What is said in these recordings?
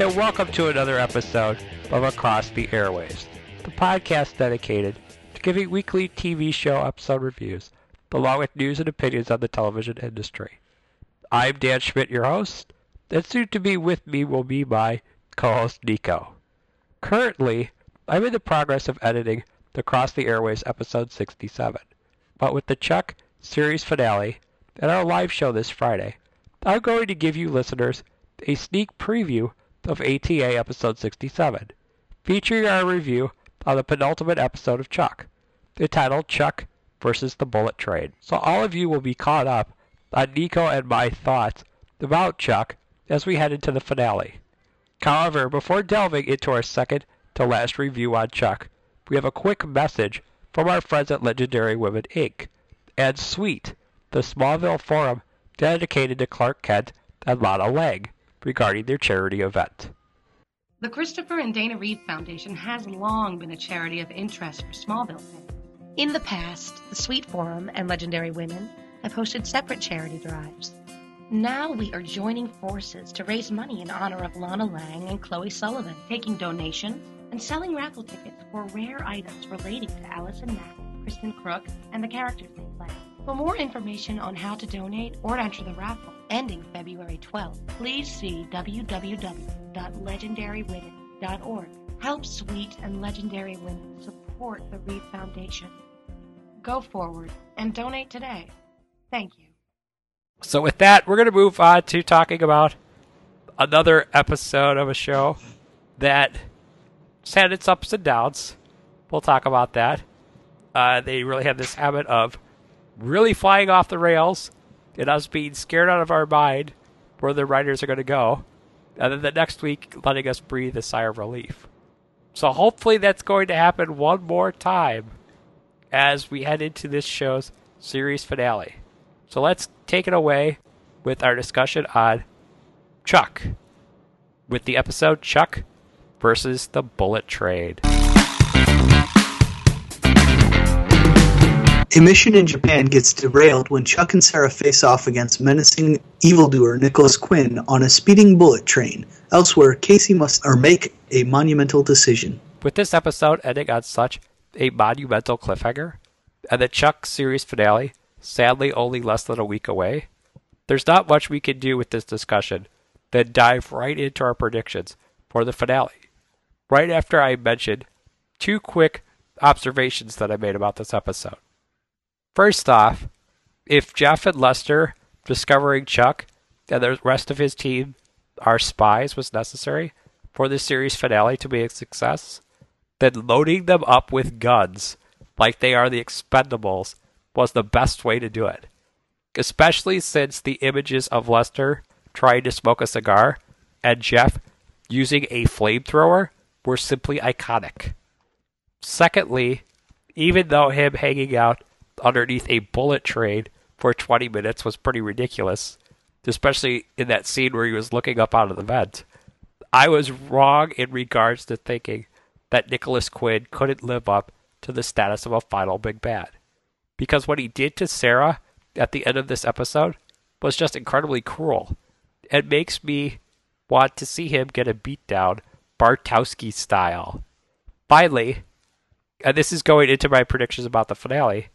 and welcome to another episode of Across the Airwaves, the podcast dedicated to giving weekly TV show episode reviews, along with news and opinions on the television industry. I'm Dan Schmidt, your host, and soon to be with me will be my co host, Nico. Currently, I'm in the progress of editing the Across the Airwaves episode 67, but with the Chuck series finale and our live show this Friday, I'm going to give you listeners a sneak preview of ATA episode 67, featuring our review on the penultimate episode of Chuck, entitled Chuck versus the Bullet Train. So all of you will be caught up on Nico and my thoughts about Chuck as we head into the finale. However, before delving into our second to last review on Chuck, we have a quick message from our friends at Legendary Women Inc. and Sweet, the Smallville forum dedicated to Clark Kent and Lana Lang regarding their charity event. The Christopher and Dana Reeve Foundation has long been a charity of interest for Smallville fans. In the past, the Sweet Forum and Legendary Women have hosted separate charity drives. Now we are joining forces to raise money in honor of Lana Lang and Chloe Sullivan, taking donations and selling raffle tickets for rare items relating to Allison Mack, Kristin Kreuk, and the characters they play. For more information on how to donate or enter the raffle, ending February 12th, please see www.legendarywomen.org. Help Sweet and Legendary Women support the Reeve Foundation. Go forward and donate today. Thank you. So with that, we're going to move on to talking about another episode of a show that had its ups and downs. We'll talk about that. Uh, they really have this habit of really flying off the rails and us being scared out of our mind where the writers are going to go, and then the next week letting us breathe a sigh of relief. So hopefully that's going to happen one more time as we head into this show's series finale. So let's take it away with our discussion on Chuck, with the episode Chuck versus the Bullet Train. A mission in Japan gets derailed when Chuck and Sarah face off against menacing evildoer Nicholas Quinn on a speeding bullet train. Elsewhere, Casey must or make a monumental decision. With this episode ending on such a monumental cliffhanger, and the Chuck series finale sadly only less than a week away, there's not much we can do with this discussion than dive right into our predictions for the finale. Right after I mentioned two quick observations that I made about this episode. First off, if Jeff and Lester discovering Chuck and the rest of his team are spies was necessary for the series finale to be a success, then loading them up with guns like they are the expendables was the best way to do it. Especially since the images of Lester trying to smoke a cigar and Jeff using a flamethrower were simply iconic. Secondly, even though him hanging out underneath a bullet train for 20 minutes was pretty ridiculous, especially in that scene where he was looking up out of the vent. I was wrong in regards to thinking that Nicholas Quinn couldn't live up to the status of a final big bad. Because what he did to Sarah at the end of this episode was just incredibly cruel. It makes me want to see him get a beatdown Bartowski style. Finally, and this is going into my predictions about the finale,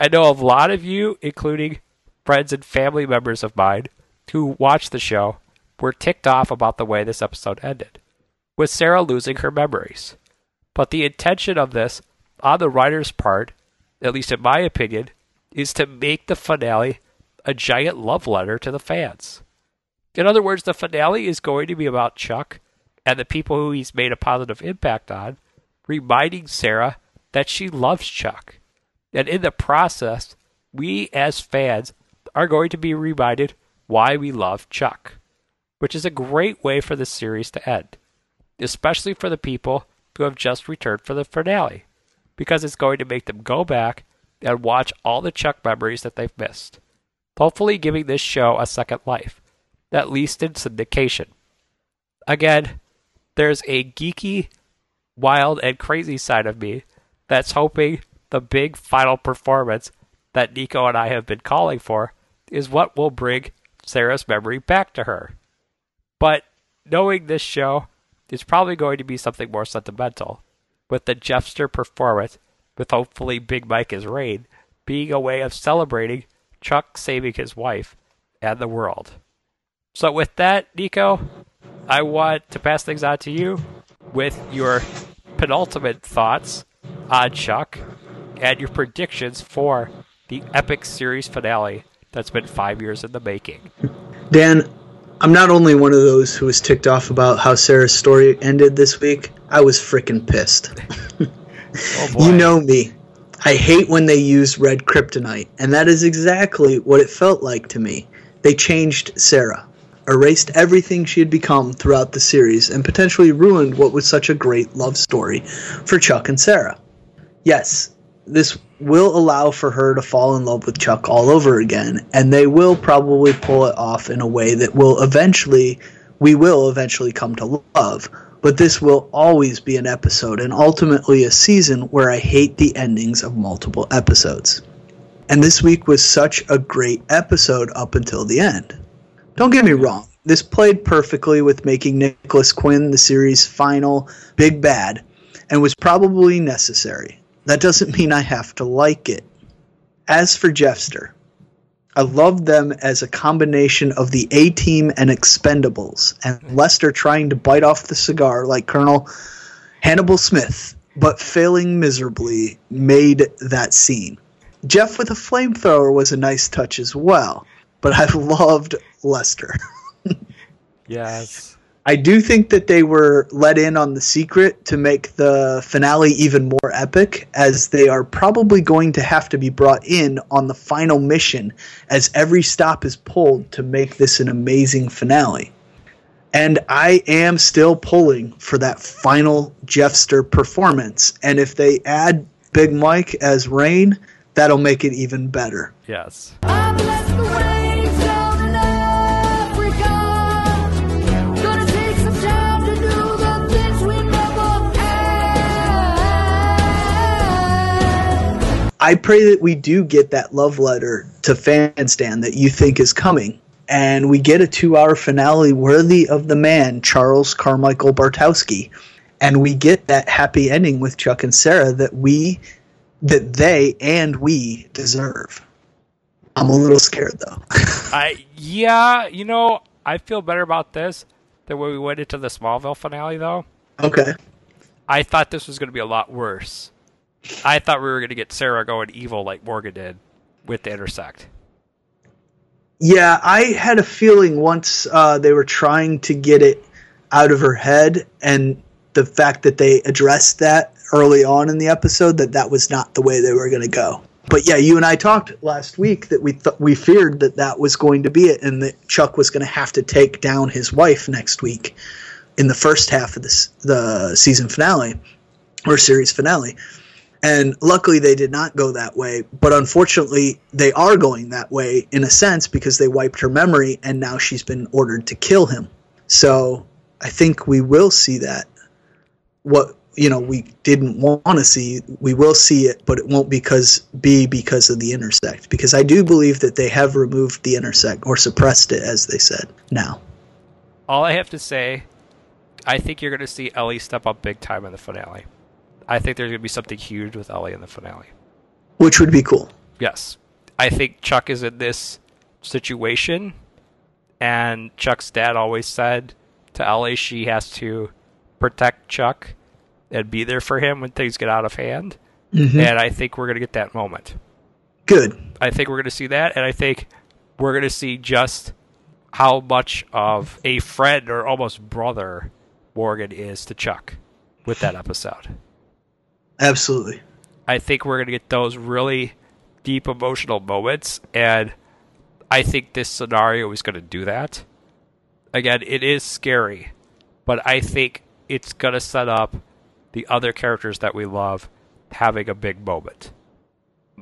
I know a lot of you, including friends and family members of mine who watched the show, were ticked off about the way this episode ended, with Sarah losing her memories. But the intention of this, on the writer's part, at least in my opinion, is to make the finale a giant love letter to the fans. In other words, the finale is going to be about Chuck and the people who he's made a positive impact on, reminding Sarah that she loves Chuck. And in the process, we as fans are going to be reminded why we love Chuck, which is a great way for the series to end, especially for the people who have just returned for the finale because it's going to make them go back and watch all the Chuck memories that they've missed, hopefully giving this show a second life, at least in syndication. Again, there's a geeky, wild, and crazy side of me that's hoping the big final performance that Nico and I have been calling for is what will bring Sarah's memory back to her. But knowing this show, it's probably going to be something more sentimental, with the Jeffster performance, with hopefully Big Mike as Rain, being a way of celebrating Chuck saving his wife and the world. So, with that, Nico, I want to pass things on to you with your penultimate thoughts on Chuck and your predictions for the epic series finale that's been five years in the making. Dan, I'm not only one of those who was ticked off about how Sarah's story ended this week, I was freaking pissed. Oh you know me. I hate when they use red kryptonite, and that is exactly what it felt like to me. They changed Sarah, erased everything she had become throughout the series, and potentially ruined what was such a great love story for Chuck and Sarah. Yes, this will allow for her to fall in love with Chuck all over again, and they will probably pull it off in a way that will eventually, we will eventually come to love. But this will always be an episode and ultimately a season where I hate the endings of multiple episodes. And this week was such a great episode up until the end. Don't get me wrong, this played perfectly with making Nicholas Quinn the series' final big bad and was probably necessary. That doesn't mean I have to like it. As for Jeffster, I love them as a combination of the A Team and Expendables, and Lester trying to bite off the cigar like Colonel Hannibal Smith, but failing miserably, made that scene. Jeff with a flamethrower was a nice touch as well, but I loved Lester. Yes. I do think that they were let in on the secret to make the finale even more epic, as they are probably going to have to be brought in on the final mission as every stop is pulled to make this an amazing finale. And I am still pulling for that final Jeffster performance. And if they add Big Mike as Rain, that'll make it even better. Yes. I pray that we do get that love letter to Fanstan that you think is coming. And we get a two hour finale worthy of the man, Charles Carmichael Bartowski. And we get that happy ending with Chuck and Sarah that we, that they and we deserve. I'm a little scared though. I yeah, you know, I feel better about this than when we went into the Smallville finale though. okay. I thought this was going to be a lot worse. I thought we were going to get Sarah going evil like Morgan did with the intersect. Yeah, I had a feeling once uh, they were trying to get it out of her head, and the fact that they addressed that early on in the episode that that was not the way they were going to go. But yeah, you and I talked last week that we th- we feared that that was going to be it, and that Chuck was going to have to take down his wife next week in the first half of this the season finale or series finale. And luckily, they did not go that way. But unfortunately, they are going that way in a sense because they wiped her memory and now she's been ordered to kill him. So I think we will see that. What you know we didn't want to see, we will see it, but it won't because be because of the intersect. Because I do believe that they have removed the intersect or suppressed it, as they said. Now, All I have to say, I think you're going to see Ellie step up big time in the finale. I think there's going to be something huge with Ellie in the finale. which would be cool. Yes. I think Chuck is in this situation, and Chuck's dad always said to Ellie she has to protect Chuck and be there for him when things get out of hand. Mm-hmm. And I think we're going to get that moment. Good. I think we're going to see that, and I think we're going to see just how much of a friend or almost brother Morgan is to Chuck with that episode. Absolutely. I think we're going to get those really deep emotional moments, and I think this scenario is going to do that. Again, it is scary, but I think it's going to set up the other characters that we love having a big moment.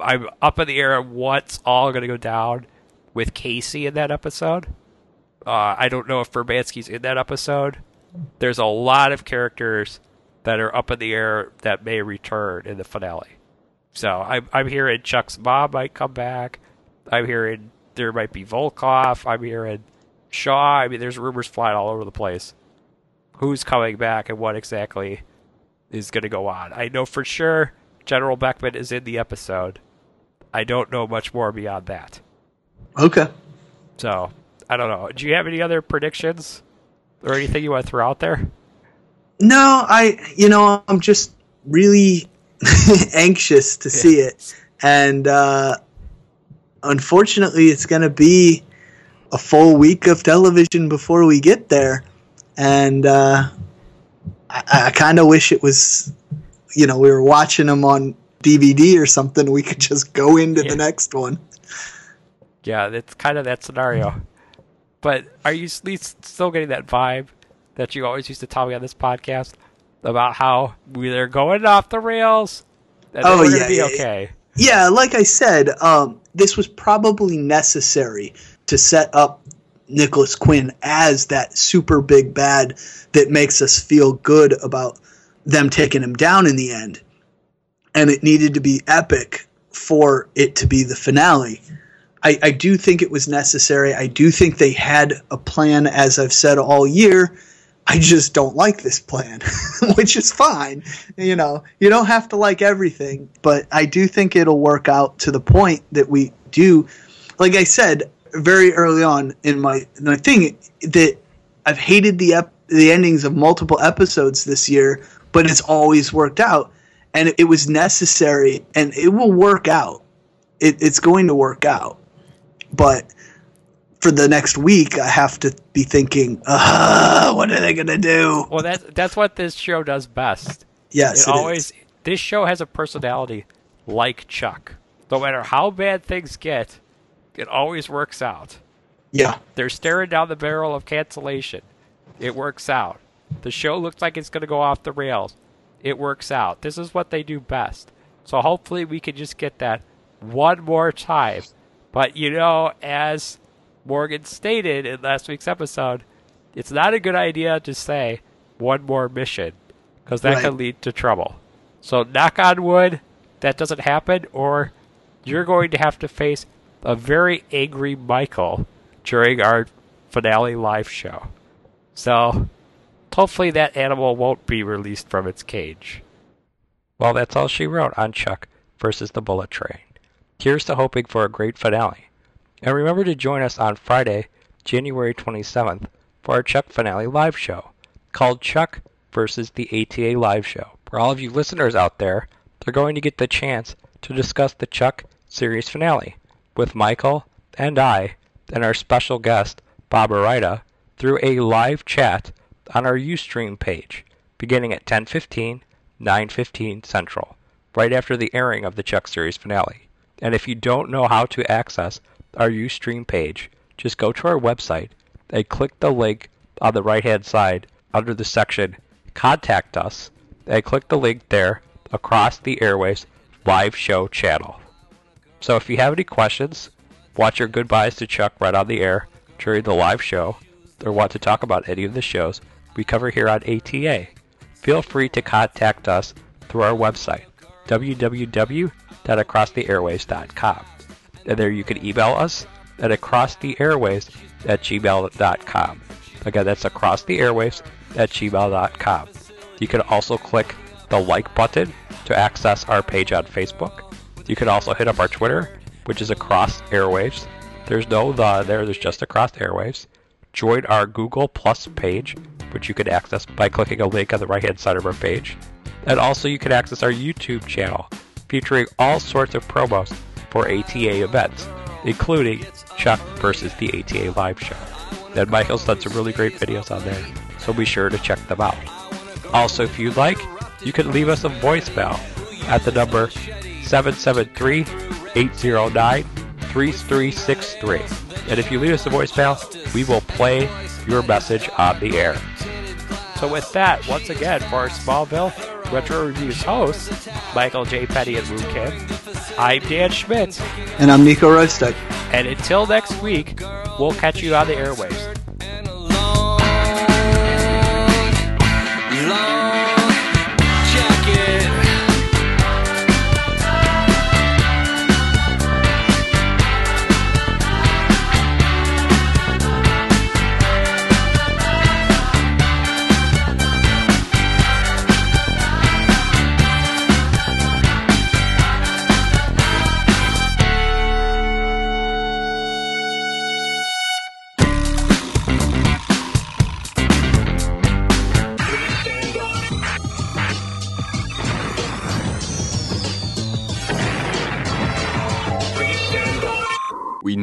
I'm up in the air on what's all going to go down with Casey in that episode. Uh, I don't know if Verbanski's in that episode. There's a lot of characters that are up in the air that may return in the finale. So I'm, I'm hearing Chuck's mom might come back. I'm hearing there might be Volkov. I'm hearing Shaw. I mean, there's rumors flying all over the place. Who's coming back and what exactly is going to go on? I know for sure General Beckman is in the episode. I don't know much more beyond that. Okay. So I don't know. Do you have any other predictions or anything you want to throw out there? No, I you know I'm just really anxious to see it, and uh, unfortunately, it's going to be a full week of television before we get there, and uh, I, I kind of wish it was, you know, we were watching them on DVD or something. We could just go into Yeah. the next one. Yeah, it's kind of that scenario. But are you still getting that vibe that you always used to tell me on this podcast about how we- they're going off the rails and Oh, we're yeah, yeah. okay? Yeah, like I said, um, this was probably necessary to set up Nicholas Quinn as that super big bad that makes us feel good about them taking him down in the end. And it needed to be epic for it to be the finale. I, I do think it was necessary. I do think they had a plan, as I've said all year. I just don't like this plan, which is fine. You know, you don't have to like everything, but I do think it'll work out to the point that we do. Like I said very early on in my my thing, that I've hated the ep- the endings of multiple episodes this year, but it's always worked out, and it, it was necessary, and it will work out. It, it's going to work out, but for the next week, I have to be thinking, uh, what are they going to do? Well, that's that's what this show does best. Yes, it it is. always this show has a personality like Chuck. No matter how bad things get, it always works out. Yeah, They're staring down the barrel of cancellation. It works out. The show looks like it's going to go off the rails. It works out. This is what they do best. So hopefully we can just get that one more time. But you know, as Morgan stated in last week's episode, it's not a good idea to say one more mission because that Right. could lead to trouble. So knock on wood, that doesn't happen, or you're going to have to face a very angry Michael during our finale live show. So hopefully that animal won't be released from its cage. Well, that's all she wrote on Chuck versus the Bullet Train. Here's to hoping for a great finale. And remember to join us on Friday, January 27th, for our Chuck finale live show called Chuck versus the ATA live show. For all of you listeners out there, they're going to get the chance to discuss the Chuck series finale with Michael and I and our special guest, Bob Arida, through a live chat on our Ustream page, beginning at 10:15, 9:15 Central, right after the airing of the Chuck series finale. And if you don't know how to access our Ustream page, just go to our website and click the link on the right-hand side under the section Contact Us, and click the link there across the airwaves live show channel. So if you have any questions, watch your goodbyes to Chuck right on the air during the live show, or want to talk about any of the shows we cover here on ATA, feel free to contact us through our website, www.acrosstheairwaves.com. And there you can email us at acrosstheairwaves at gmail.com. Again, that's acrosstheairwaves at gmail.com. You can also click the like button to access our page on Facebook. You can also hit up our Twitter, which is Across Airwaves. There's no the there, there's just Across Airwaves. Join our Google Plus page, which you can access by clicking a link on the right hand side of our page. And also, you can access our YouTube channel, featuring all sorts of promos for ATA events, including Chuck versus the ATA live show. And Michael's done some really great videos on there, so be sure to check them out. Also, if you'd like, you can leave us a voicemail at the number 773-809-3363. And if you leave us a voicemail, we will play your message on the air. So with that, once again, for our Smallville Retro Reviews hosts, Michael J. Petty and Wu Kim. I'm Dan Schmidt, And I'm Nico Roistek. and until next week, we'll catch you on the airwaves.